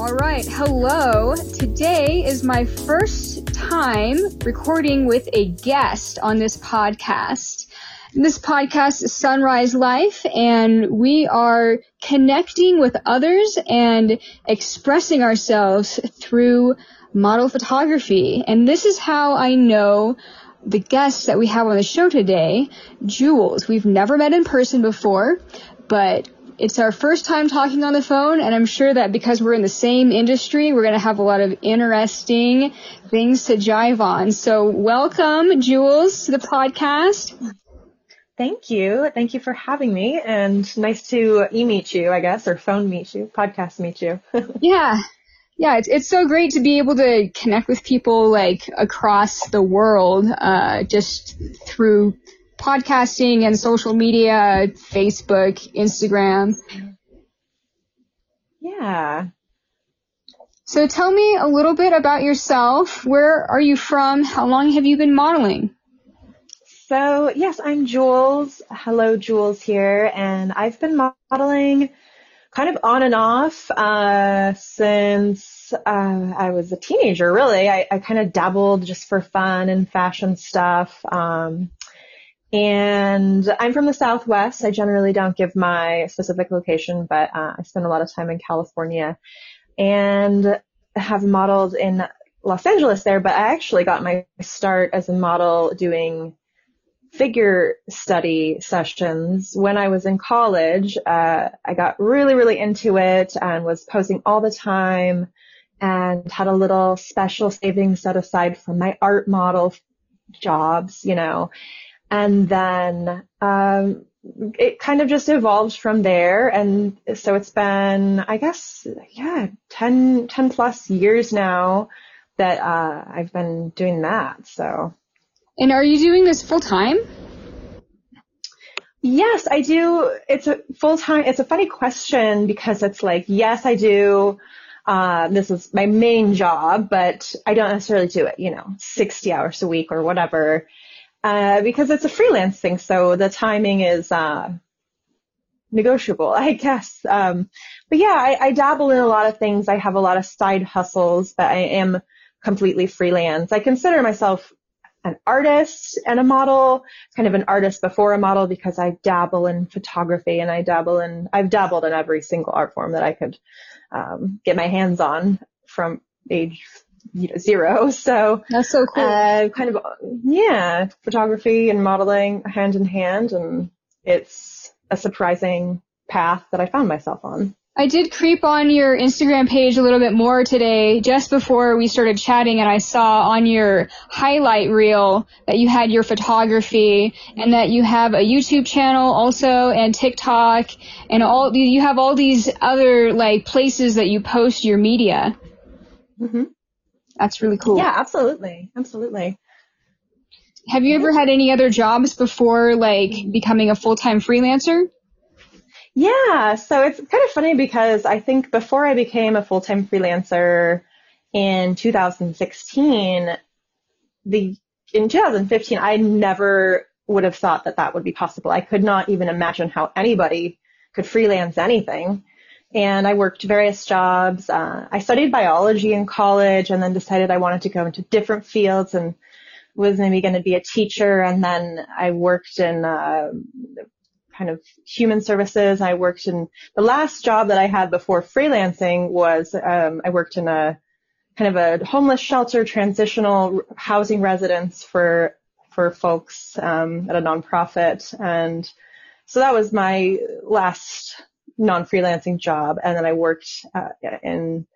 All right, hello. Today is my first time recording with a guest on this podcast. This podcast is Sunrise Life, and we are connecting with others and expressing ourselves through model photography. And this is how I know the guest that we have on the show today, Jewels. We've never met in person before, but it's our first time talking on the phone, and I'm sure that because we're in the same industry, we're going to have a lot of interesting things to jive on. So, welcome, Jewels, to the podcast. Thank you. Thank you for having me, and nice to e-meet you, I guess, or phone meet you, podcast meet you. yeah. Yeah, it's, it's so great to be able to connect with people like across the world, uh, just through podcasting and social media, Facebook, Instagram. Yeah. So tell me a little bit about yourself. Where are you from? How long have you been modeling? So, yes, I'm Jewels. Hello, Jewels here. And I've been modeling kind of on and off uh, since uh, I was a teenager, really. I, I kind of dabbled just for fun and fashion stuff. Um, and I'm from the Southwest. I generally don't give my specific location, but uh, I spend a lot of time in California and have modeled in Los Angeles there. But I actually got my start as a model doing figure study sessions when I was in college. Uh, I got really, really into it and was posing all the time and had a little special savings set aside from my art model jobs, you know. And then um, it kind of just evolved from there. And so it's been, I guess, yeah, 10, 10 plus years now that uh, I've been doing that. So. And are you doing this full time? Yes, I do. It's a full time. It's a funny question because it's like, yes, I do. Uh, this is my main job, but I don't necessarily do it, you know, 60 hours a week or whatever uh, because it's a freelance thing, so the timing is uh, negotiable, I guess. Um, but yeah, I, I, dabble in a lot of things. I have a lot of side hustles, but I am completely freelance. I consider myself an artist and a model, kind of an artist before a model because I dabble in photography and I dabble in, I've dabbled in every single art form that I could um, get my hands on from age you know, zero. So that's so cool. Uh, kind of, yeah, photography and modeling hand in hand. And it's a surprising path that I found myself on. I did creep on your Instagram page a little bit more today, just before we started chatting, and I saw on your highlight reel that you had your photography and that you have a YouTube channel also and TikTok and all, you have all these other like places that you post your media. Mm-hmm. That's really cool. Yeah, absolutely. Absolutely. Have you ever had any other jobs before like becoming a full-time freelancer? Yeah, so it's kind of funny because I think before I became a full-time freelancer in 2016, the in 2015 I never would have thought that that would be possible. I could not even imagine how anybody could freelance anything and I worked various jobs. Uh, I studied biology in college and then decided I wanted to go into different fields and was maybe going to be a teacher. And then I worked in uh, kind of human services. I worked in the last job that I had before freelancing was um, I worked in a kind of a homeless shelter, transitional housing residence for for folks um, at a nonprofit, and so that was my last non-freelancing job, and then I worked uh, in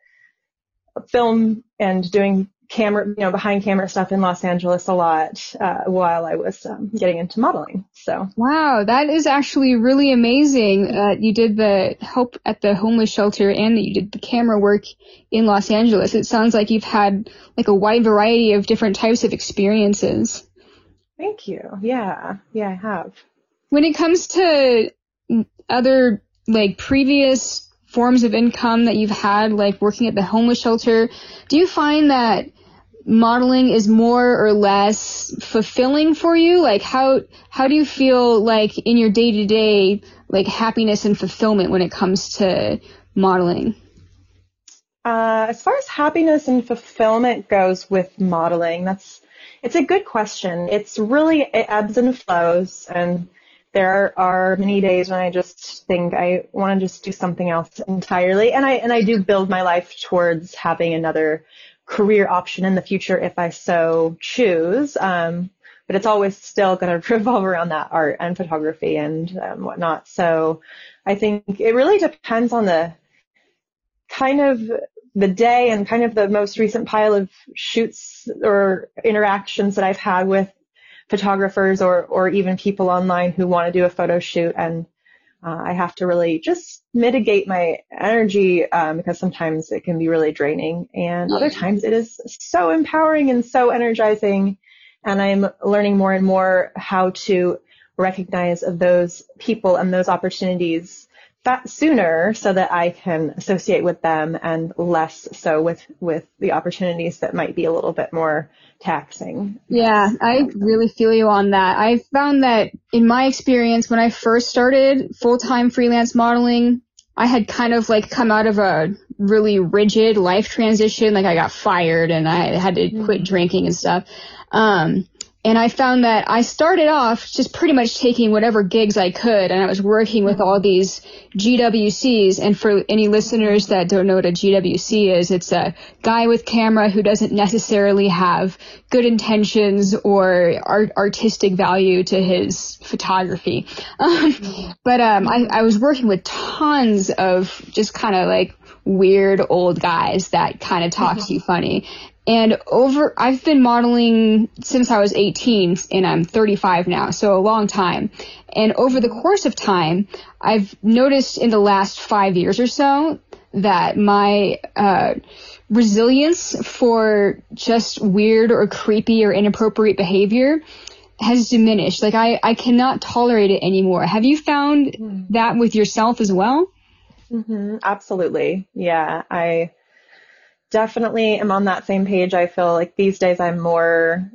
film and doing camera, you know, behind camera stuff in Los Angeles a lot uh, while I was um, getting into modeling. So wow, that is actually really amazing. Uh, you did the help at the homeless shelter and that you did the camera work in Los Angeles. It sounds like you've had like a wide variety of different types of experiences. Thank you. Yeah, yeah, I have. When it comes to other like previous forms of income that you've had, like working at the homeless shelter, do you find that modeling is more or less fulfilling for you? Like how how do you feel like in your day to day like happiness and fulfillment when it comes to modeling? Uh, as far as happiness and fulfillment goes with modeling, that's it's a good question. It's really it ebbs and flows, and there are many days when I just think I want to just do something else entirely, and I and I do build my life towards having another career option in the future if I so choose. Um, but it's always still going to revolve around that art and photography and um, whatnot. So I think it really depends on the kind of the day and kind of the most recent pile of shoots or interactions that I've had with photographers or, or even people online who want to do a photo shoot. And uh, I have to really just mitigate my energy um, because sometimes it can be really draining and other times it is so empowering and so energizing. And I'm learning more and more how to recognize those people and those opportunities that sooner so that I can associate with them and less so with, with the opportunities that might be a little bit more taxing. Yeah, I really feel you on that. I found that in my experience, when I first started full-time freelance modeling, I had kind of like come out of a really rigid life transition. Like I got fired and I had to quit mm-hmm. drinking and stuff. Um, and I found that I started off just pretty much taking whatever gigs I could, and I was working with all these GWCs. And for any listeners that don't know what a GWC is, it's a guy with camera who doesn't necessarily have good intentions or art- artistic value to his photography. but um, I, I was working with tons of just kind of like weird old guys that kind of talk to you funny. And over, I've been modeling since I was 18 and I'm 35 now, so a long time. And over the course of time, I've noticed in the last five years or so that my, uh, resilience for just weird or creepy or inappropriate behavior has diminished. Like I, I cannot tolerate it anymore. Have you found mm. that with yourself as well? Mm-hmm, absolutely. Yeah. I, definitely am on that same page. I feel like these days I'm more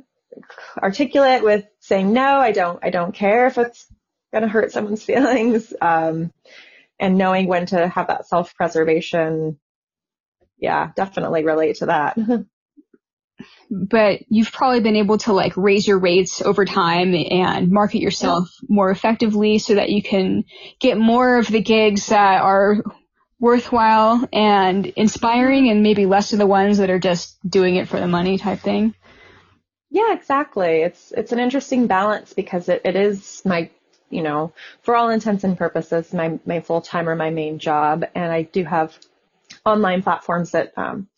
articulate with saying no, I don't, I don't care if it's going to hurt someone's feelings. Um, and knowing when to have that self-preservation. Yeah, definitely relate to that. but you've probably been able to like raise your rates over time and market yourself yeah. more effectively so that you can get more of the gigs that are worthwhile and inspiring and maybe less of the ones that are just doing it for the money type thing. Yeah, exactly. It's it's an interesting balance because it, it is my you know, for all intents and purposes, my my full time or my main job, and I do have online platforms that um,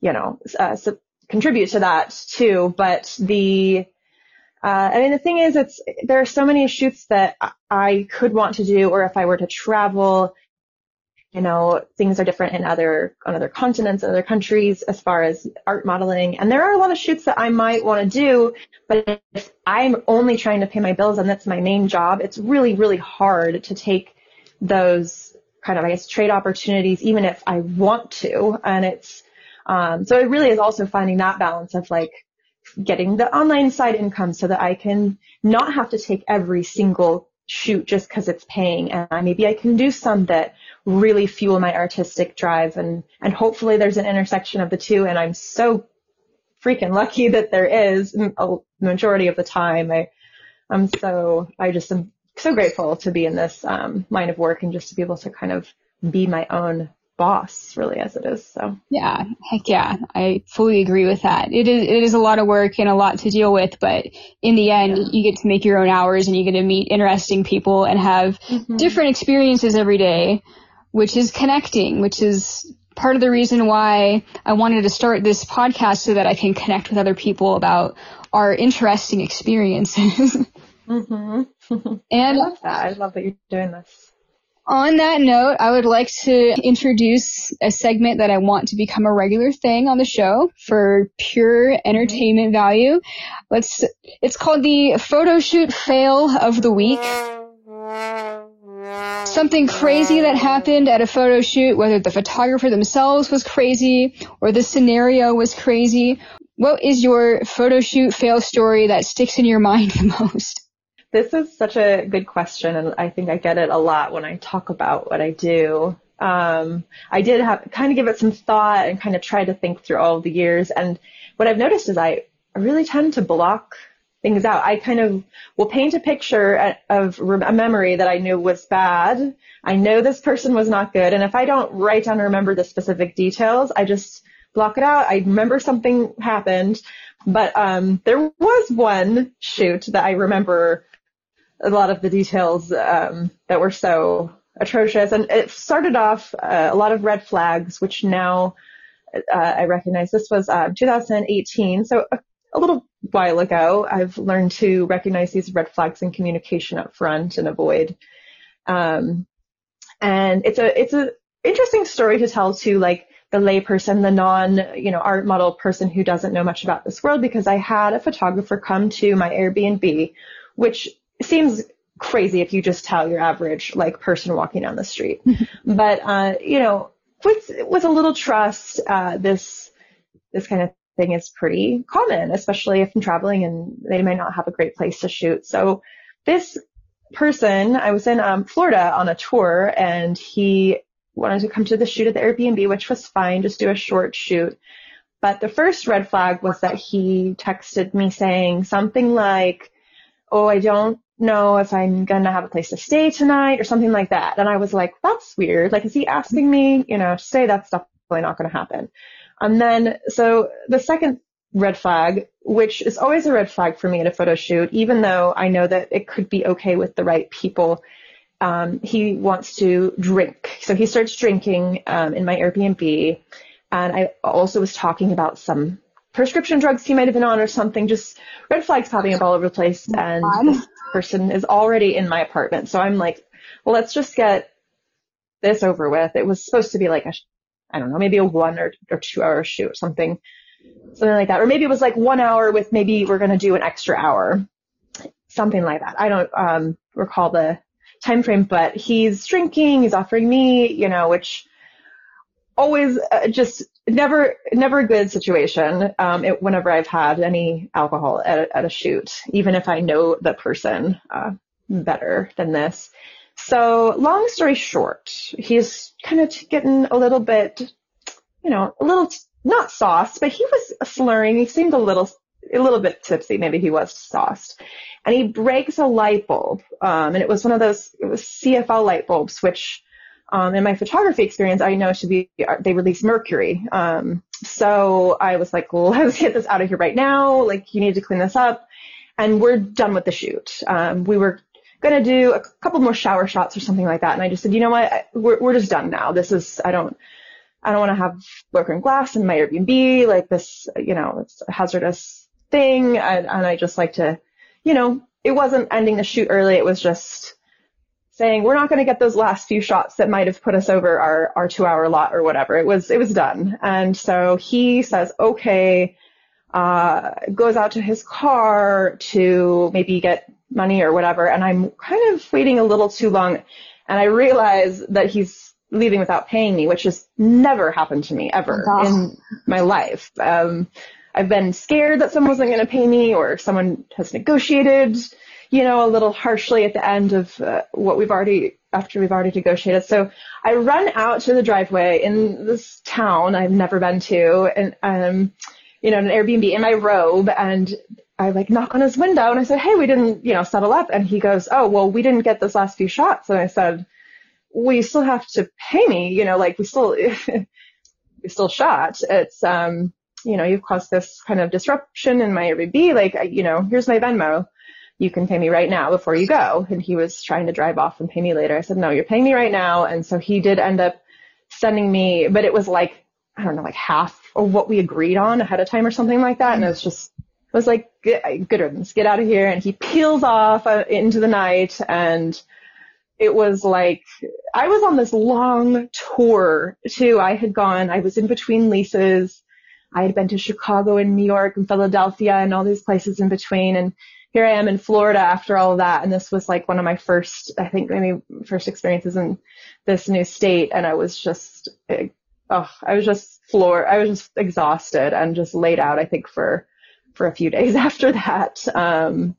you know uh, so contribute to that too. But the uh, I mean, the thing is, it's there are so many shoots that I could want to do, or if I were to travel you know, things are different in other, on other continents, other countries as far as art modeling. And there are a lot of shoots that I might want to do, but if I'm only trying to pay my bills and that's my main job, it's really, really hard to take those kind of, I guess, trade opportunities, even if I want to. And it's, um, so it really is also finding that balance of like, getting the online side income so that I can not have to take every single shoot just because it's paying and maybe I can do some that really fuel my artistic drive and and hopefully there's an intersection of the two and I'm so freaking lucky that there is a majority of the time. I I'm so I just am so grateful to be in this um, line of work and just to be able to kind of be my own boss really as it is. So yeah, heck yeah, I fully agree with that. It is it is a lot of work and a lot to deal with, but in the end, yeah. you get to make your own hours and you get to meet interesting people and have mm-hmm. different experiences every day, which is connecting, which is part of the reason why I wanted to start this podcast so that I can connect with other people about our interesting experiences. mm-hmm. and I love that. I love that you're doing this. On that note, I would like to introduce a segment that I want to become a regular thing on the show for pure entertainment value. Let's, it's called the photo shoot fail of the week. Something crazy that happened at a photo shoot, whether the photographer themselves was crazy or the scenario was crazy. What is your photo shoot fail story that sticks in your mind the most? This is such a good question, and I think I get it a lot when I talk about what I do. Um, I did have kind of give it some thought and kind of try to think through all the years. And what I've noticed is I really tend to block things out. I kind of will paint a picture of a memory that I knew was bad. I know this person was not good. And if I don't write down and remember the specific details, I just block it out. I remember something happened. But um, there was one shoot that I remember a lot of the details um, that were so atrocious. And it started off uh, a lot of red flags, which now uh, I recognize. This was uh, 2018, so a, a, little while ago. I've learned to recognize these red flags in communication up front and avoid. Um, and it's a it's a interesting story to tell to like the layperson, the non, you know, art model person who doesn't know much about this world because I had a photographer come to my Airbnb, which seems crazy if you just tell your average like person walking down the street. but uh, you know, with with a little trust, uh, this this kind of thing is pretty common, especially if I'm traveling and they might not have a great place to shoot. So this person, I was in um, Florida on a tour, and he wanted to come to the shoot at the Airbnb, which was fine, just do a short shoot. But the first red flag was that he texted me saying something like, "Oh, I don't know if I'm gonna have a place to stay tonight or something like that. And I was like, that's weird. Like, is he asking me, you know, to stay? That's definitely not gonna happen. And then, so the second red flag, which is always a red flag for me at a photo shoot, even though I know that it could be okay with the right people. Um, he wants to drink. So he starts drinking um, in my Airbnb. And I also was talking about some prescription drugs he might have been on or something, just red flags popping up all over the place. And this person is already in my apartment. So I'm like, well, let's just get this over with. It was supposed to be like a, I don't know, maybe a one or, or two hour shoot, or something, something like that. Or maybe it was like one hour with maybe we're going to do an extra hour, something like that. I don't um, recall the time frame, but he's drinking, he's offering me, you know, which always uh, just never never a good situation um, it, whenever I've had any alcohol at, at, a shoot, even if I know the person uh, better than this. So long story short, he's kind of getting a little bit, you know, a little not sauced, but he was slurring. He seemed a little a little bit tipsy. Maybe he was sauced. And he breaks a light bulb, um, and it was one of those it was CFL light bulbs, which um, in my photography experience, I know it should be they release mercury. Um, so I was like, well, let's get this out of here right now. Like, you need to clean this up, and we're done with the shoot. Um, we were gonna do a couple more shower shots or something like that, and I just said, you know what, we're we're just done now. This is I don't. I don't want to have broken glass in my Airbnb, like this, you know, it's a hazardous thing. And, and I just like to, you know, it wasn't ending the shoot early. It was just, saying we're not going to get those last few shots that might have put us over our, our two hour lot or whatever. It was, it was done. And so he says, okay, uh, goes out to his car to maybe get money or whatever. And I'm kind of waiting a little too long. And I realize that he's leaving without paying me, which has never happened to me ever oh, in my life. Um, I've been scared that someone wasn't going to pay me or someone has negotiated you know, a little harshly at the end of uh, what we've already, after we've already negotiated. So I run out to the driveway in this town I've never been to and, um, you know, an Airbnb in my robe and I like knock on his window and I said, Hey, we didn't, you know, settle up. And he goes, Oh, well, we didn't get those last few shots. And I said, we still have to pay me, you know, like we still, we still shot. It's, um, you know, you've caused this kind of disruption in my Airbnb. Like, you know, here's my Venmo you can pay me right now before you go. And he was trying to drive off and pay me later. I said, no, you're paying me right now. And so he did end up sending me, but it was like, I don't know, like half of what we agreed on ahead of time or something like that. And it was just, it was like, good riddance, get out of here. And he peels off uh, into the night and it was like, I was on this long tour too. I had gone, I was in between leases. I had been to Chicago and New York and Philadelphia and all these places in between. And here I am in Florida after all of that. And this was like one of my first, I think maybe first experiences in this new state. And I was just, oh, I was just floor, I was just exhausted and just laid out, I think for, for a few days after that. Um,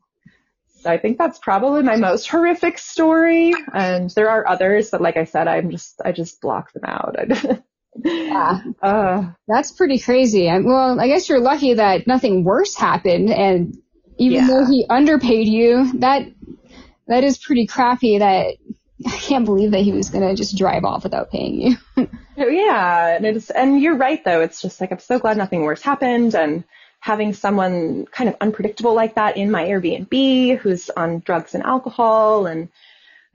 So I think that's probably my most horrific story. And there are others, but like I said, I'm just, I just block them out. yeah. Uh, that's pretty crazy. I, well, I guess you're lucky that nothing worse happened. And even yeah. though he underpaid you, that, that is pretty crappy that I can't believe that he was gonna just drive off without paying you. Oh, yeah, and it's and you're right though. It's just like I'm so glad nothing worse happened, and having someone kind of unpredictable like that in my Airbnb who's on drugs and alcohol and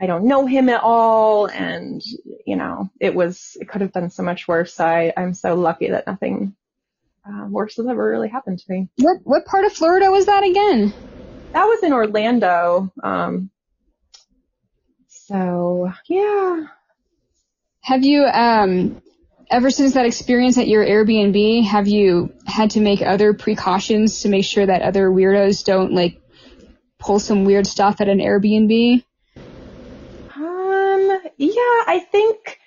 I don't know him at all and you know it was it could have been so much worse. I I'm so lucky that nothing uh, worse has ever really happened to me. What what part of Florida was that again? That was in Orlando. Um, so yeah. Have you um ever since that experience at your Airbnb, have you had to make other precautions to make sure that other weirdos don't like pull some weird stuff at an Airbnb? Um, yeah, I think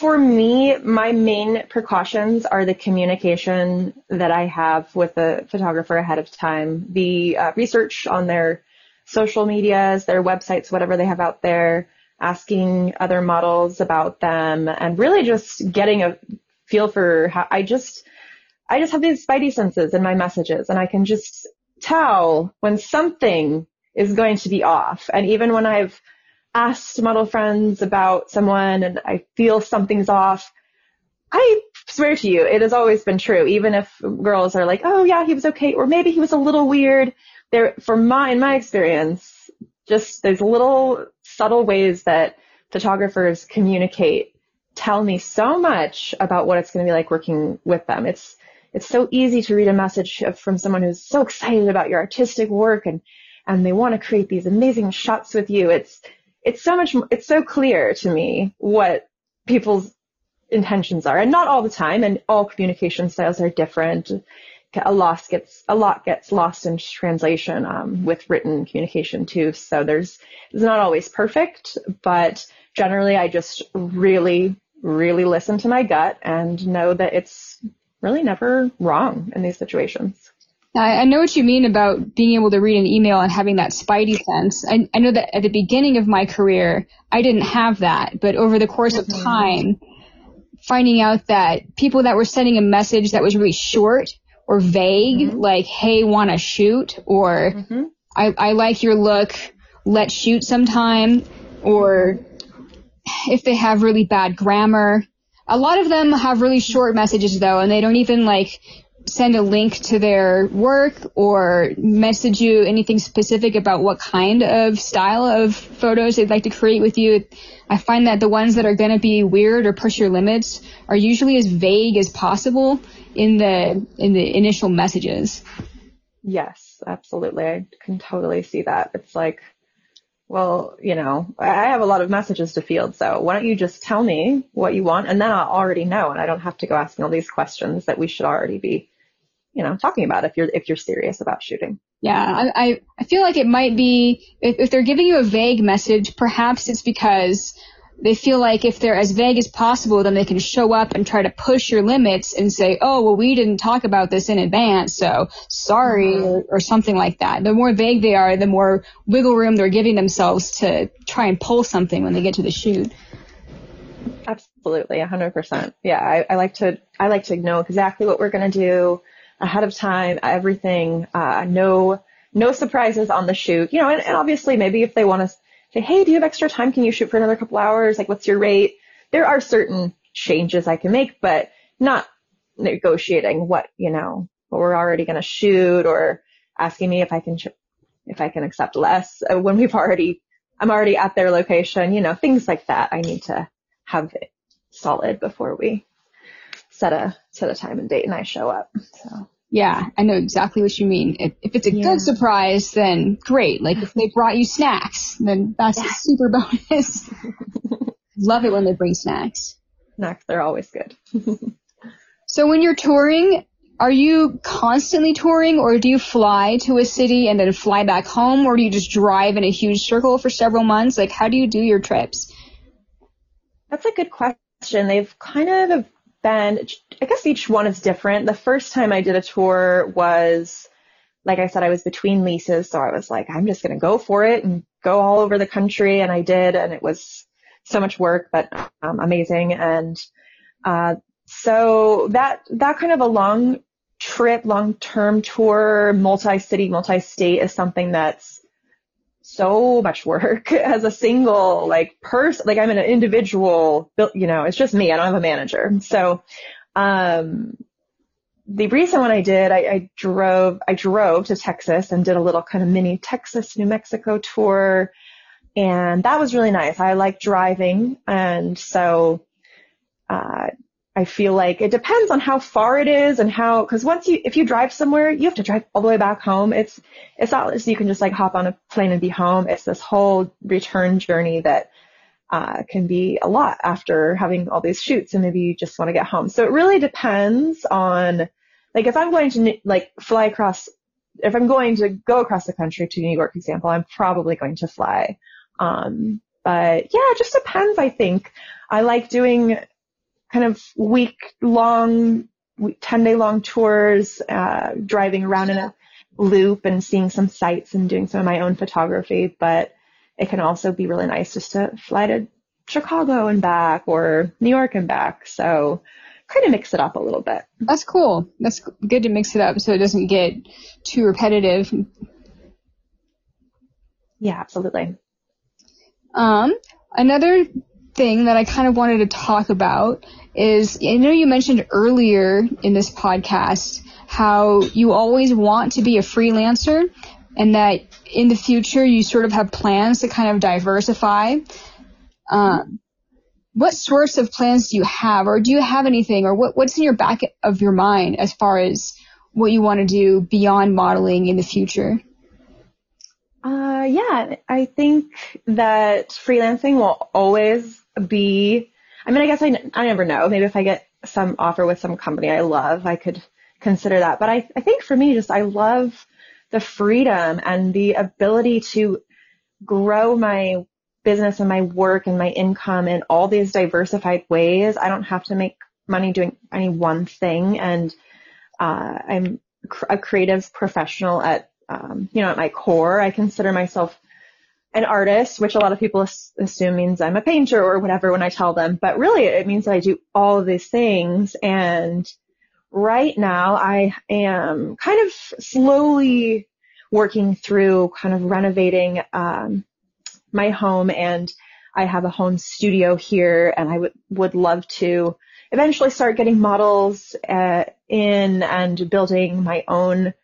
for me, my main precautions are the communication that I have with the photographer ahead of time, the uh, research on their social medias, their websites, whatever they have out there, asking other models about them and really just getting a feel for how I just, I just have these spidey senses in my messages and I can just tell when something is going to be off. And even when I've asked model friends about someone and I feel something's off, I swear to you, it has always been true. Even if girls are like, oh yeah, he was okay, or maybe he was a little weird. There, for my, in my experience, just those little subtle ways that photographers communicate tell me so much about what it's going to be like working with them. It's it's so easy to read a message from someone who's so excited about your artistic work and and they want to create these amazing shots with you. It's it's so much it's so clear to me what people's intentions are and not all the time and all communication styles are different a loss gets a lot gets lost in translation um, with written communication too. So there's it's not always perfect, but generally I just really really listen to my gut and know that it's really never wrong in these situations. I, know what you mean about being able to read an email and having that spidey sense. I, I know that at the beginning of my career, I didn't have that, but over the course of mm-hmm. time, finding out that people that were sending a message that was really short or vague, mm-hmm. like, hey, wanna shoot, or mm-hmm. I, I like your look, let's shoot sometime, or if they have really bad grammar. A lot of them have really short messages though, and they don't even like send a link to their work or message you anything specific about what kind of style of photos they'd like to create with you. I find that the ones that are going to be weird or push your limits are usually as vague as possible in the in the initial messages. Yes, absolutely. I can totally see that. It's like, well, you know, I have a lot of messages to field, so why don't you just tell me what you want and then I'll already know and I don't have to go asking all these questions that we should already be, you know, talking about if you're if you're serious about shooting. Yeah, I I feel like it might be if, if they're giving you a vague message, perhaps it's because they feel like if they're as vague as possible, then they can show up and try to push your limits and say, oh, well, we didn't talk about this in advance, so sorry, mm-hmm. or, or, something like that. The more vague they are, the more wiggle room they're giving themselves to try and pull something when they get to the shoot. Absolutely, 100%. Yeah, I, I like to, I like to know exactly what we're going to do ahead of time, everything, uh, no, no surprises on the shoot, you know, and, and obviously maybe if they want to say, hey, do you have extra time? Can you shoot for another couple hours? Like, what's your rate? There are certain changes I can make, but not negotiating what, you know, what we're already going to shoot or asking me if I can, if I can accept less uh, when we've already, I'm already at their location, you know, things like that. I need to have it solid before we set a, set a time and date and I show up. So. Yeah, I know exactly what you mean. If, if it's a yeah. good surprise, then great. Like if they brought you snacks, then that's yeah. a super bonus. Love it when they bring snacks. Snacks, they're always good. so when you're touring, are you constantly touring or do you fly to a city and then fly back home or do you just drive in a huge circle for several months? Like how do you do your trips? That's a good question. They've kind of been, I guess each one is different. The first time I did a tour was like I said, I was between leases, so I was like, I'm just going to go for it and go all over the country. And I did, and it was so much work, but um, amazing. And uh, so that that kind of a long trip, long term tour, multi city, multi state is something that's so much work as a single like person. Like I'm an individual, you know, it's just me. I don't have a manager. So, um, the recent one I did, I, I drove, I drove to Texas and did a little kind of mini Texas, New Mexico tour. And that was really nice. I like driving. And so, uh, I feel like it depends on how far it is and how, cause once you, if you drive somewhere, you have to drive all the way back home. It's, it's not as you can just like hop on a plane and be home. It's this whole return journey that, uh, can be a lot after having all these shoots and maybe you just want to get home. So it really depends on, like if I'm going to like fly across, if I'm going to go across the country to New York, example, I'm probably going to fly. Um, but yeah, it just depends, I think. I like doing kind of week long, 10 day long tours, uh, driving around in a loop and seeing some sights and doing some of my own photography. But it can also be really nice just to fly to Chicago and back or New York and back. So kind of mix it up a little bit. That's cool. That's good to mix it up so it doesn't get too repetitive. Yeah, absolutely. Um, another thing that I kind of wanted to talk about is I know you mentioned earlier in this podcast how you always want to be a freelancer and that in the future you sort of have plans to kind of diversify. Um, what sorts of plans do you have, or do you have anything, or what, what's in your back of your mind as far as what you want to do beyond modeling in the future? Uh, yeah, I think that freelancing will always be. I mean, I guess I, I never know. Maybe if I get some offer with some company I love, I could consider that. But I, I think for me, just I love the freedom and the ability to grow my business and my work and my income in all these diversified ways. I don't have to make money doing any one thing. And uh, I'm a creative professional at, um, you know, at my core. I consider myself an artist, which a lot of people assume means I'm a painter or whatever when I tell them. But really, it means that I do all of these things. And right now, I am kind of slowly working through kind of renovating um, my home and I have a home studio here and I would, would love to eventually start getting models uh, in and building my own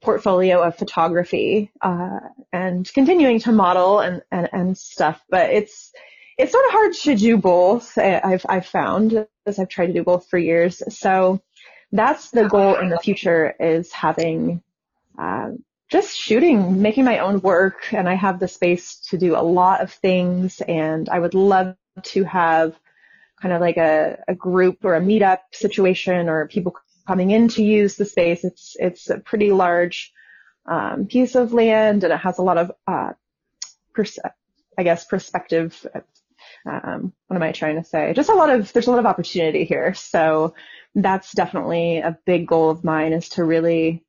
portfolio of photography uh, and continuing to model and, and, and stuff. But it's it's sort of hard to do both. I've I've found as I've tried to do both for years. So that's the goal in the future is having uh, just shooting, making my own work, and I have the space to do a lot of things. And I would love to have kind of like a, a group or a meetup situation or people coming in to use the space. It's it's a pretty large um, piece of land, and it has a lot of, uh, pers- I guess, perspective. Um, what am I trying to say? Just a lot of there's a lot of opportunity here. So that's definitely a big goal of mine is to really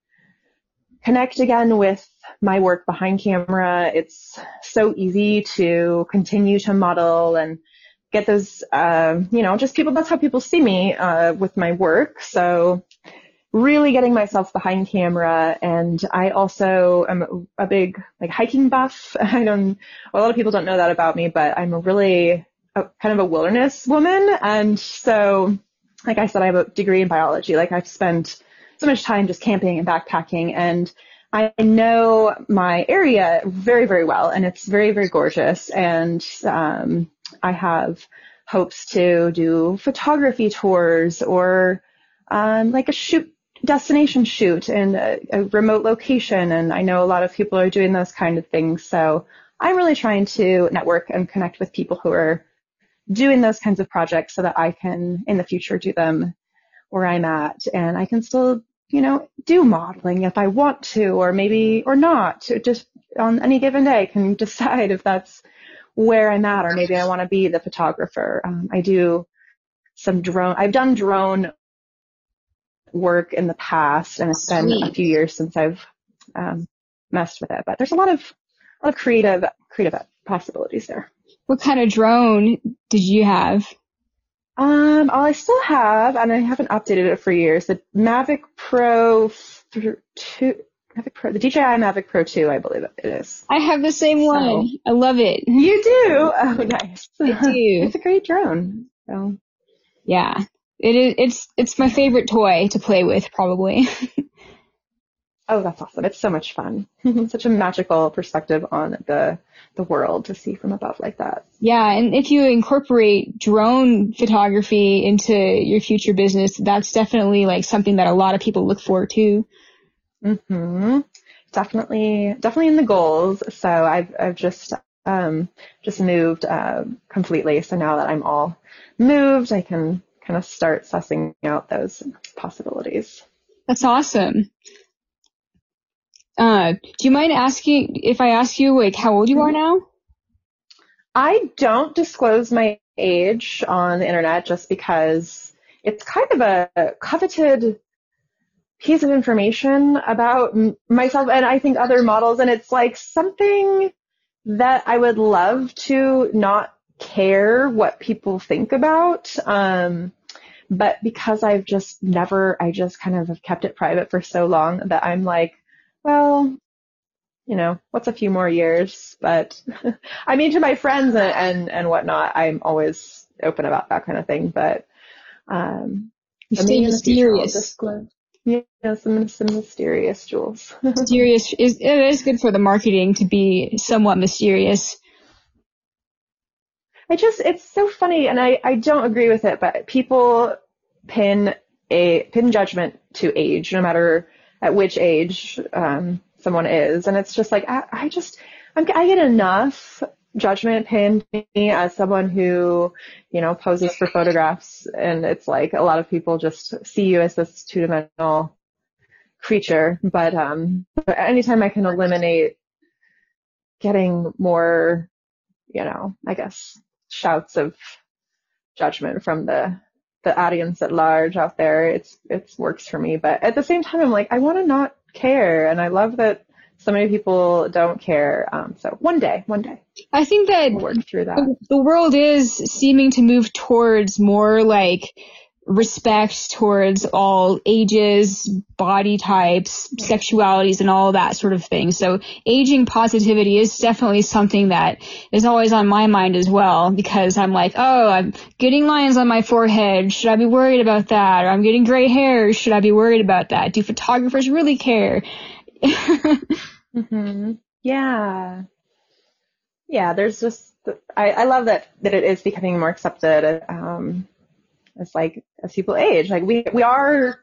connect again with my work behind camera. It's so easy to continue to model and get those, uh, you know, just people, that's how people see me, uh, with my work. So really getting myself behind camera. And I also am a big, like, hiking buff. I don't, a lot of people don't know that about me, but I'm a really a, kind of a wilderness woman. And so, like I said, I have a degree in biology. Like I've spent so much time just camping and backpacking and I know my area very, very well and it's very, very gorgeous. And, um, I have hopes to do photography tours or, um, like a shoot, destination shoot in a, a remote location. And I know a lot of people are doing those kind of things. So I'm really trying to network and connect with people who are doing those kinds of projects so that I can in the future do them where I'm at and I can still you know, do modeling if I want to, or maybe, or not. Just on any given day can decide if that's where I'm at, or maybe I want to be the photographer. Um, I do some drone, I've done drone work in the past, and it's Sweet. been a few years since I've um, messed with it. But there's a lot of a lot of creative creative possibilities there. What kind of drone did you have? Um, all I still have, and I haven't updated it for years, the Mavic Pro 2, Mavic Pro, the DJI Mavic Pro 2, I believe it is. I have the same so, one. I love it. You do? Oh, nice. I do. it's a great drone. So. Yeah. It is, it's, it's my favorite toy to play with, probably. oh, that's awesome. It's so much fun. Such a magical perspective on the the world to see from above like that. Yeah, and if you incorporate drone photography into your future business, that's definitely like something that a lot of people look for too. Mhm. Definitely, definitely in the goals. So I've I've just um just moved uh, completely. So now that I'm all moved, I can kind of start sussing out those possibilities. That's awesome. Uh, do you mind asking if I ask you like how old you are now? I don't disclose my age on the internet just because it's kind of a coveted piece of information about myself and I think other models and it's like something that I would love to not care what people think about. Um, but because I've just never, I just kind of have kept it private for so long that I'm like, well, you know, what's a few more years? But I mean, to my friends and, and, and whatnot, I'm always open about that kind of thing. But, um, you stay Yeah, some, some mysterious jewels. mysterious is it is good for the marketing to be somewhat mysterious. I just it's so funny, and I I don't agree with it, but people pin a pin judgment to age, no matter at which age um, someone is, and it's just like I, I just I'm, I get enough judgment pinned me as someone who you know poses for photographs, and it's like a lot of people just see you as this two dimensional creature. But um, anytime I can eliminate getting more, you know, I guess shouts of judgment from the the audience at large out there, it's it's works for me. But at the same time, I'm like, I want to not care, and I love that so many people don't care. Um, so one day, one day, I think that we'll work through that. The, the world is seeming to move towards more like respect towards all ages, body types, sexualities, and all that sort of thing. So aging positivity is definitely something that is always on my mind as well because I'm like, oh, I'm getting lines on my forehead. Should I be worried about that? Or I'm getting gray hair. Should I be worried about that? Do photographers really care? mm-hmm. Yeah. Yeah, there's just, I, I love that, that it is becoming more accepted. Um, it's like as people age, like we we are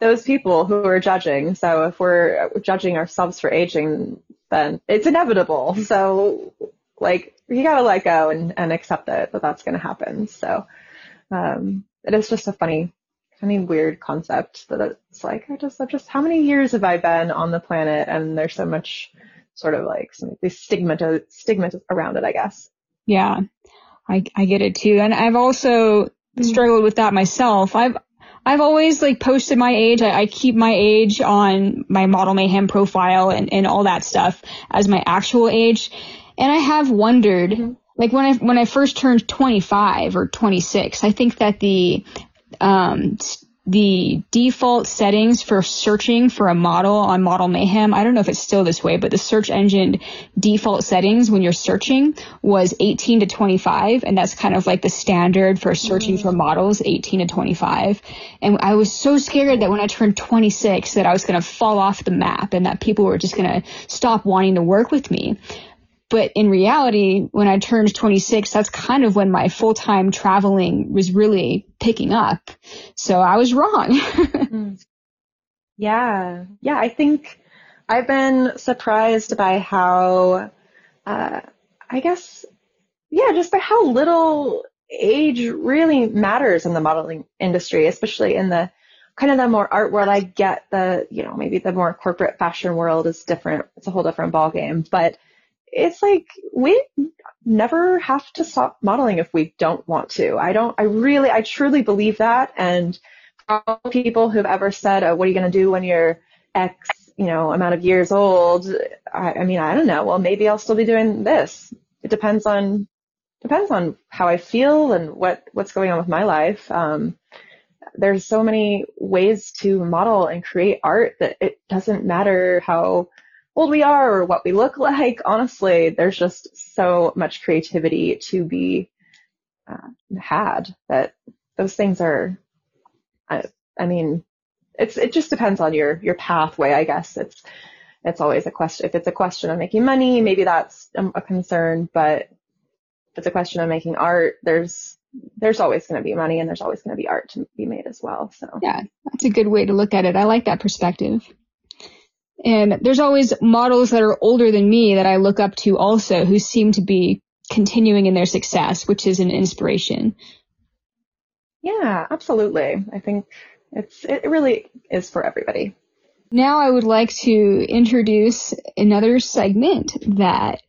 those people who are judging. So if we're judging ourselves for aging, then it's inevitable. So like you gotta let go and, and accept it that that's gonna happen. So um, it is just a funny, funny weird concept that it's like I just I just how many years have I been on the planet and there's so much sort of like some these stigma stigma around it, I guess. Yeah. I, I get it too. And I've also Mm. struggled with that myself. I've I've always like posted my age. I, I, keep my age on my model mayhem profile and, and all that stuff as my actual age. And I have wondered, mm-hmm. like when I when I first turned 25 or 26, I think that the um, the default settings for searching for a model on Model Mayhem, I don't know if it's still this way, but the search engine default settings when you're searching was 18 to 25, and that's kind of like the standard for searching mm-hmm. for models, 18 to 25. And I was so scared that when I turned 26 that I was going to fall off the map and that people were just going to stop wanting to work with me. But in reality, when I turned 26, that's kind of when my full time traveling was really picking up. So I was wrong. Hmm. yeah. Yeah. I think I've been surprised by how, uh, I guess, yeah, just by how little age really matters in the modeling industry, especially in the kind of the more art world. I get the, you know, maybe the more corporate fashion world is different. It's a whole different ballgame, but it's like we never have to stop modeling if we don't want to. I don't, I really, I truly believe that. And people who've ever said, oh, what are you going to do when you're X, you know, amount of years old? I, I mean, I don't know. Well, maybe I'll still be doing this. It depends on, depends on how I feel and what, what's going on with my life. Um, there's so many ways to model and create art that it doesn't matter how old we are or what we look like. Honestly, there's just so much creativity to be uh, had that those things are, I, I mean, it's, it just depends on your, your pathway, I guess. It's, it's always a question. If it's a question of making money, maybe that's a concern, but if it's a question of making art, there's, there's always going to be money and there's always going to be art to be made as well. So yeah, that's a good way to look at it. I like that perspective. And there's always models that are older than me that I look up to also who seem to be continuing in their success, which is an inspiration. Yeah, absolutely. I think it's, it really is for everybody. Now I would like to introduce another segment that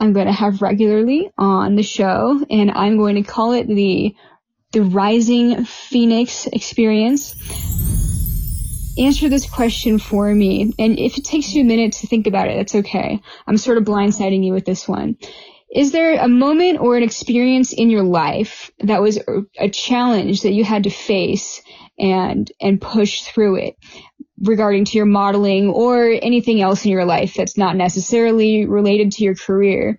I'm going to have regularly on the show, and I'm going to call it the the Rising Phoenix Experience. Answer this question for me, and if it takes you a minute to think about it, that's okay. I'm sort of blindsiding you with this one. Is there a moment or an experience in your life that was a challenge that you had to face and and push through it? regarding to your modeling or anything else in your life that's not necessarily related to your career.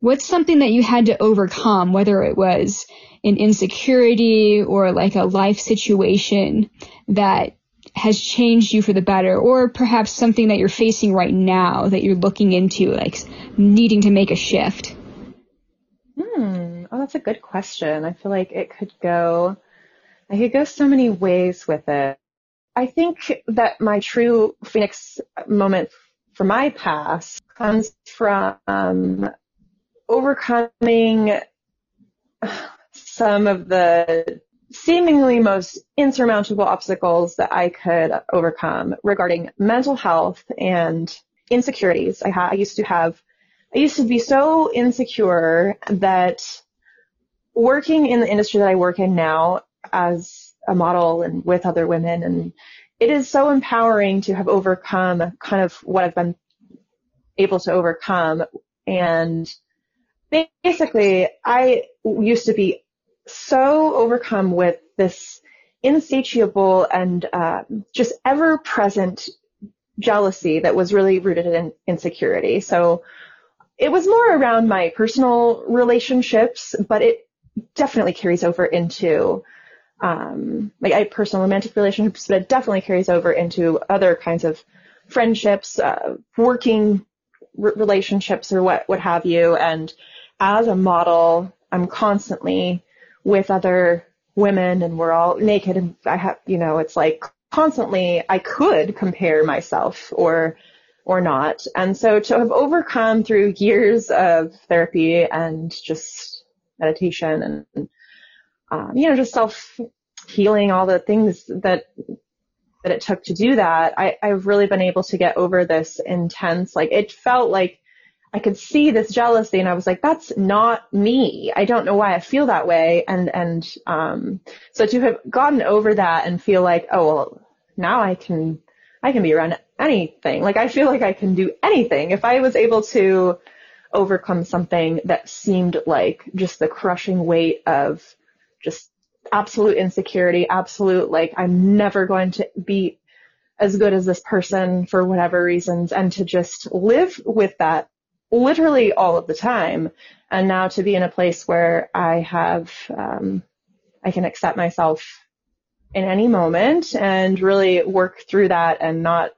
What's something that you had to overcome, whether it was an insecurity or like a life situation that has changed you for the better, or perhaps something that you're facing right now that you're looking into, like needing to make a shift? Hmm. Oh, that's a good question. I feel like it could go, I could go so many ways with it. I think that my true Phoenix moment for my past comes from overcoming some of the seemingly most insurmountable obstacles that I could overcome regarding mental health and insecurities. I, ha- I used to have, I used to be so insecure that working in the industry that I work in now as a model and with other women. And it is so empowering to have overcome kind of what I've been able to overcome. And basically, I used to be so overcome with this insatiable and uh, just ever present jealousy that was really rooted in insecurity. So it was more around my personal relationships, but it definitely carries over into um, like I personal romantic relationships, but it definitely carries over into other kinds of friendships, uh, working r- relationships, or what what have you. And as a model, I'm constantly with other women, and we're all naked, and I have, you know, it's like constantly I could compare myself or or not. And so to have overcome through years of therapy and just meditation and um, you know, just self healing, all the things that that it took to do that, I, I've really been able to get over this intense, like it felt like I could see this jealousy and I was like, that's not me. I don't know why I feel that way. And, and, um, so to have gotten over that and feel like, oh, well, now I can, I can be around anything. Like I feel like I can do anything. If I was able to overcome something that seemed like just the crushing weight of just absolute insecurity, absolute like I'm never going to be as good as this person for whatever reasons and to just live with that literally all of the time. And now to be in a place where I have, um, I can accept myself in any moment and really work through that and not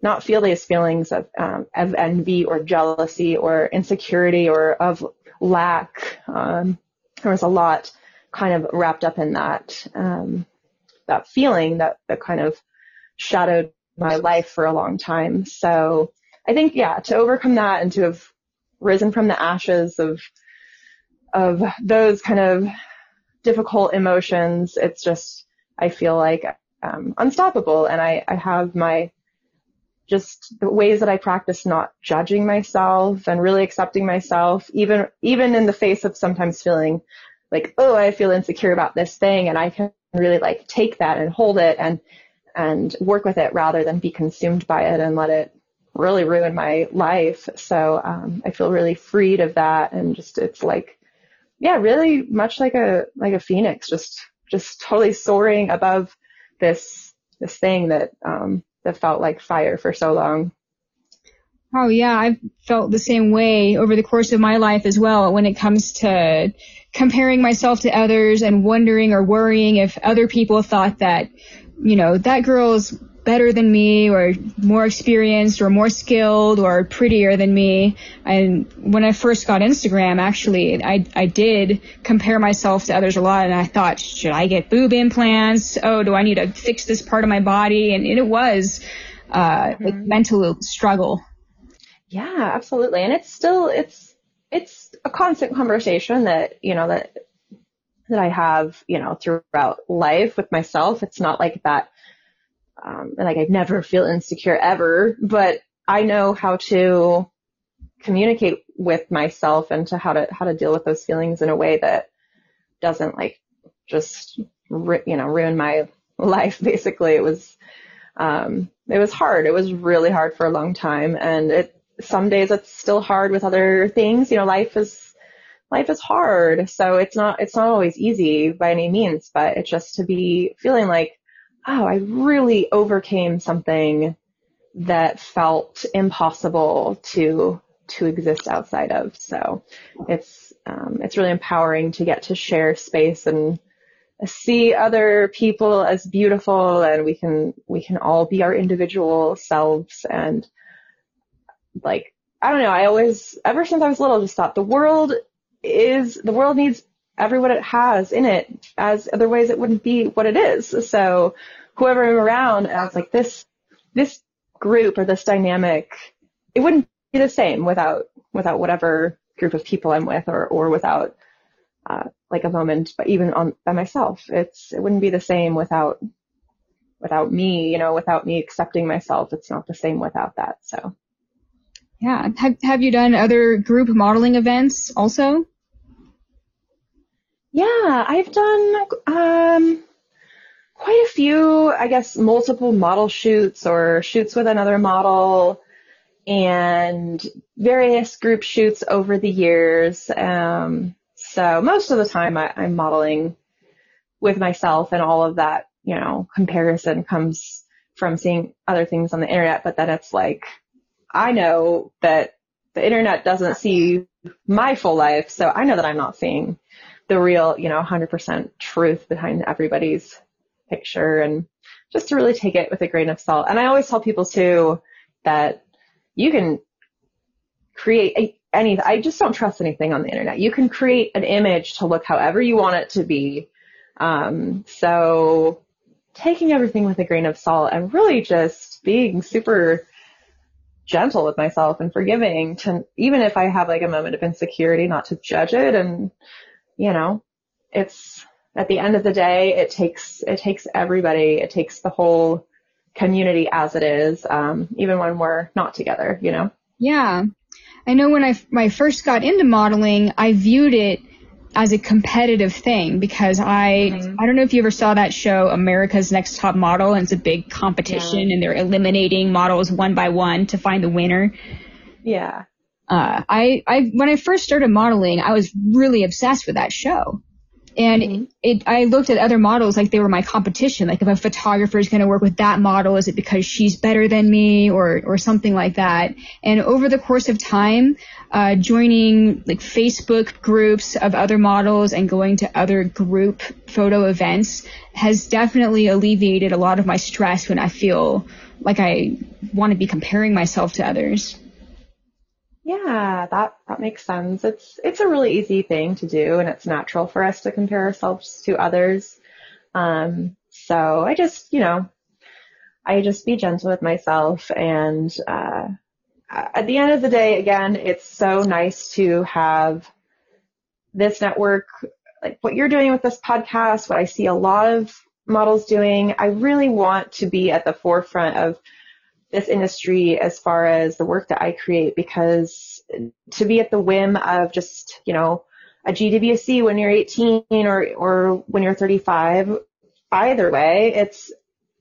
not feel these feelings of um, of envy or jealousy or insecurity or of lack. Um, there was a lot kind of wrapped up in that um, that feeling that that kind of shadowed my life for a long time. So I think yeah, to overcome that and to have risen from the ashes of of those kind of difficult emotions, it's just I feel like um, unstoppable, and I I have my just the ways that I practice not judging myself and really accepting myself, even even in the face of sometimes feeling like, oh, I feel insecure about this thing. And I can really like take that and hold it and, and work with it rather than be consumed by it and let it really ruin my life. So, um, I feel really freed of that. And just, it's like, yeah, really much like a, like a phoenix, just, just totally soaring above this, this thing that, um, that felt like fire for so long. Oh yeah, I've felt the same way over the course of my life as well when it comes to comparing myself to others and wondering or worrying if other people thought that, you know, that girl's better than me or more experienced or more skilled or prettier than me. And when I first got Instagram, actually, I, I did compare myself to others a lot and I thought, should I get boob implants? Oh, do I need to fix this part of my body? And, it was, uh, mm-hmm. a mental struggle. Yeah, absolutely. And it's still, it's, it's a constant conversation that, you know, that, that I have, you know, throughout life with myself. It's not like that, um, like I never feel insecure ever, but I know how to communicate with myself and to how to, how to deal with those feelings in a way that doesn't like just, you know, ruin my life. Basically, it was, um, it was hard. It was really hard for a long time and it, some days it's still hard with other things. You know, life is, life is hard. So it's not, it's not always easy by any means, but it's just to be feeling like, oh, I really overcame something that felt impossible to, to exist outside of. So it's, um, it's really empowering to get to share space and see other people as beautiful and we can, we can all be our individual selves and, like, I don't know, I always, ever since I was little, just thought the world is, the world needs everyone it has in it, as otherwise it wouldn't be what it is. So whoever I'm around, I was like, this, this group or this dynamic, it wouldn't be the same without, without whatever group of people I'm with or, or without, uh, like a moment, but even on by myself, it's, it wouldn't be the same without, without me, you know, without me accepting myself. It's not the same without that. So. Yeah. Have Have you done other group modeling events also? Yeah, I've done um, quite a few. I guess multiple model shoots or shoots with another model, and various group shoots over the years. Um, so most of the time, I, I'm modeling with myself, and all of that, you know, comparison comes from seeing other things on the internet. But then it's like I know that the internet doesn't see my full life, so I know that I'm not seeing the real, you know, 100% truth behind everybody's picture and just to really take it with a grain of salt. And I always tell people too that you can create any, I just don't trust anything on the internet. You can create an image to look however you want it to be. Um, so taking everything with a grain of salt and really just being super gentle with myself and forgiving to even if I have like a moment of insecurity, not to judge it. And, you know, it's at the end of the day, it takes, it takes everybody. It takes the whole community as it is, um, even when we're not together, you know? Yeah. I know when I, when I first got into modeling, I viewed it as a competitive thing because I mm-hmm. I don't know if you ever saw that show America's Next Top Model and it's a big competition yeah. and they're eliminating models one by one to find the winner. Yeah. Uh, I I when I first started modeling, I was really obsessed with that show. And mm-hmm. it, I looked at other models like they were my competition. Like if a photographer is going to work with that model, is it because she's better than me or, or something like that? And over the course of time, uh, joining like Facebook groups of other models and going to other group photo events has definitely alleviated a lot of my stress when I feel like I want to be comparing myself to others. Yeah, that, that makes sense. It's, it's a really easy thing to do and it's natural for us to compare ourselves to others. Um, so I just, you know, I just be gentle with myself and, uh, at the end of the day, again, it's so nice to have this network, like what you're doing with this podcast, what I see a lot of models doing. I really want to be at the forefront of this industry as far as the work that I create because to be at the whim of just, you know, a GWC when you're 18 or, or when you're 35. Either way, it's,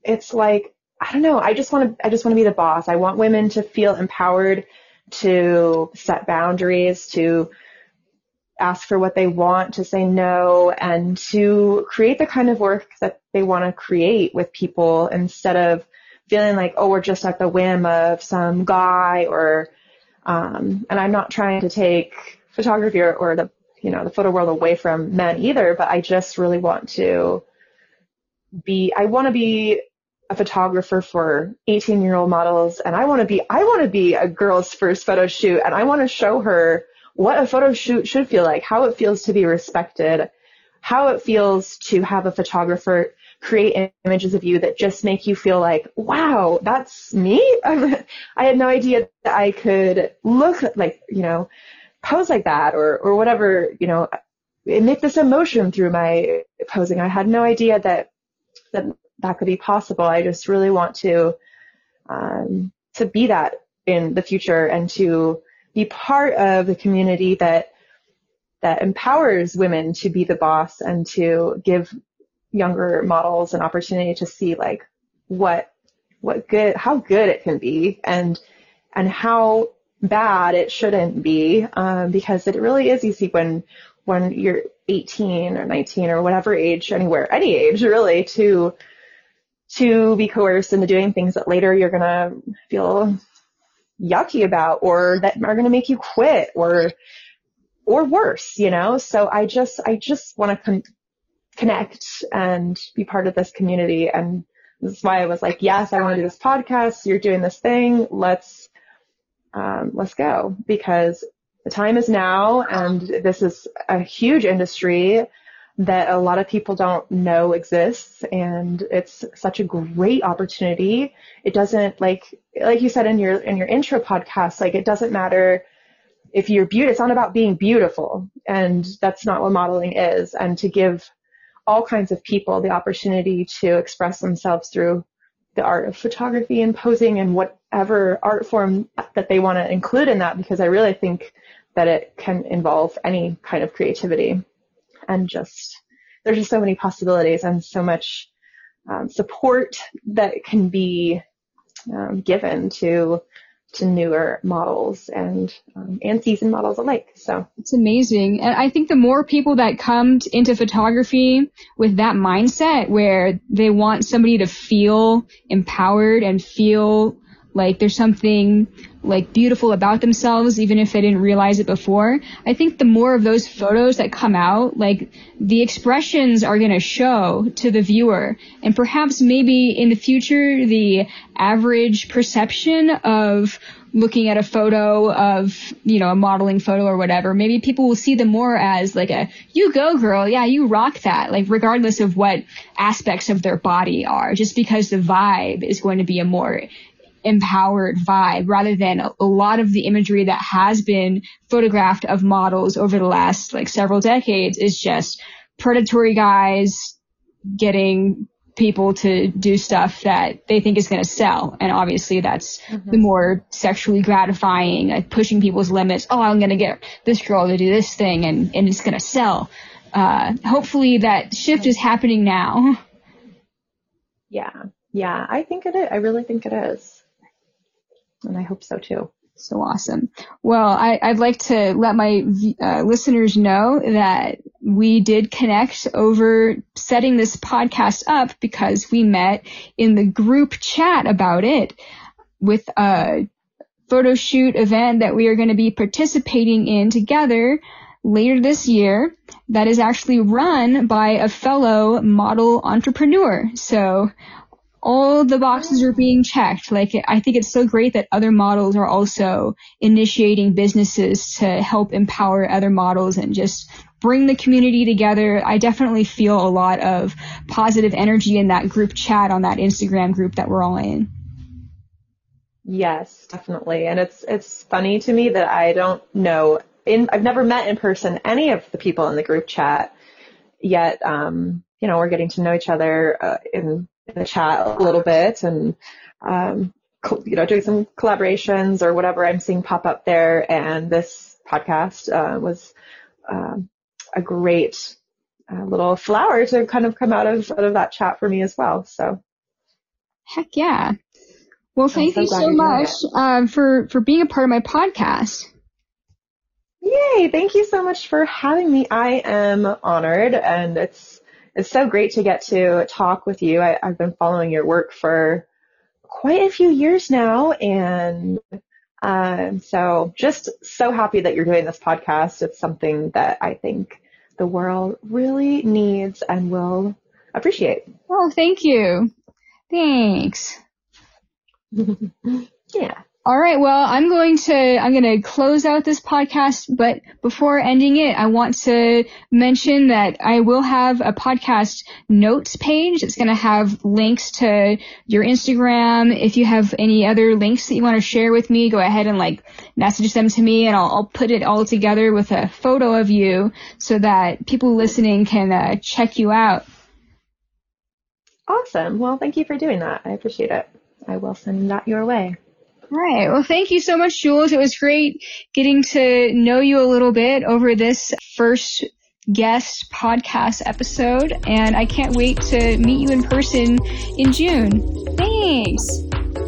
it's like, I don't know. I just want to, I just want to be the boss. I want women to feel empowered to set boundaries, to ask for what they want, to say no, and to create the kind of work that they want to create with people instead of feeling like, oh, we're just at the whim of some guy or, um, and I'm not trying to take photography or, or the, you know, the photo world away from men either, but I just really want to be, I want to be a photographer for 18 year old models and I want to be, I want to be a girl's first photo shoot and I want to show her what a photo shoot should feel like, how it feels to be respected, how it feels to have a photographer create images of you that just make you feel like, wow, that's me. I had no idea that I could look like, you know, pose like that or, or whatever, you know, emit this emotion through my posing. I had no idea that, that that could be possible. I just really want to, um, to be that in the future and to be part of the community that, that empowers women to be the boss and to give younger models an opportunity to see like what, what good, how good it can be and, and how bad it shouldn't be, um, because it really is easy when, when you're 18 or 19 or whatever age, anywhere, any age really, to to be coerced into doing things that later you're gonna feel yucky about or that are gonna make you quit or or worse, you know? So I just I just want to con- connect and be part of this community and this is why I was like, yes, I want to do this podcast. You're doing this thing. Let's um, let's go because the time is now and this is a huge industry that a lot of people don't know exists and it's such a great opportunity. It doesn't like, like you said in your, in your intro podcast, like it doesn't matter if you're beautiful, it's not about being beautiful and that's not what modeling is and to give all kinds of people the opportunity to express themselves through the art of photography and posing and whatever art form that they want to include in that because I really think that it can involve any kind of creativity. And just there's just so many possibilities and so much um, support that can be um, given to to newer models and um, and seasoned models alike. So it's amazing, and I think the more people that come into photography with that mindset, where they want somebody to feel empowered and feel like there's something like beautiful about themselves even if they didn't realize it before. I think the more of those photos that come out like the expressions are going to show to the viewer. And perhaps maybe in the future the average perception of looking at a photo of, you know, a modeling photo or whatever, maybe people will see them more as like a, you go girl, yeah, you rock that, like regardless of what aspects of their body are, just because the vibe is going to be a more empowered vibe rather than a, a lot of the imagery that has been photographed of models over the last like several decades is just predatory guys getting people to do stuff that they think is going to sell. And obviously that's mm-hmm. the more sexually gratifying, like pushing people's limits. Oh, I'm going to get this girl to do this thing and, and it's going to sell. Uh, hopefully that shift is happening now. Yeah. Yeah. I think it is. I really think it is and I hope so too. So awesome. Well, I, would like to let my uh, listeners know that we did connect over setting this podcast up because we met in the group chat about it with a photo shoot event that we are going to be participating in together later this year that is actually run by a fellow model entrepreneur. So all the boxes are being checked. Like, I think it's so great that other models are also initiating businesses to help empower other models and just bring the community together. I definitely feel a lot of positive energy in that group chat on that Instagram group that we're all in. Yes, definitely. And it's, it's funny to me that I don't know in, I've never met in person any of the people in the group chat yet. Um, you know, we're getting to know each other uh, in in the chat a little bit and, um, you know, doing some collaborations or whatever I'm seeing pop up there. And this podcast, uh, was, um, a great uh, little flower to kind of come out of out of that chat for me as well. So, heck yeah. Well, thank so you so much um, for for being a part of my podcast. Yay! Thank you so much for having me. I am honored, and it's it's so great to get to talk with you. I, I've been following your work for quite a few years now, and um, so just so happy that you're doing this podcast. It's something that I think the world really needs and will appreciate. Oh, thank you. Thanks. yeah. All right. Well, I'm going to, I'm going to close out this podcast, but before ending it, I want to mention that I will have a podcast notes page. It's going to have links to your Instagram. If you have any other links that you want to share with me, go ahead and like message them to me and I'll, I'll put it all together with a photo of you so that people listening can uh, check you out. Awesome. Well, thank you for doing that. I appreciate it. I will send that your way. All right. Well, thank you so much, Jewels. It was great getting to know you a little bit over this first guest podcast episode, and I can't wait to meet you in person in June. Thanks.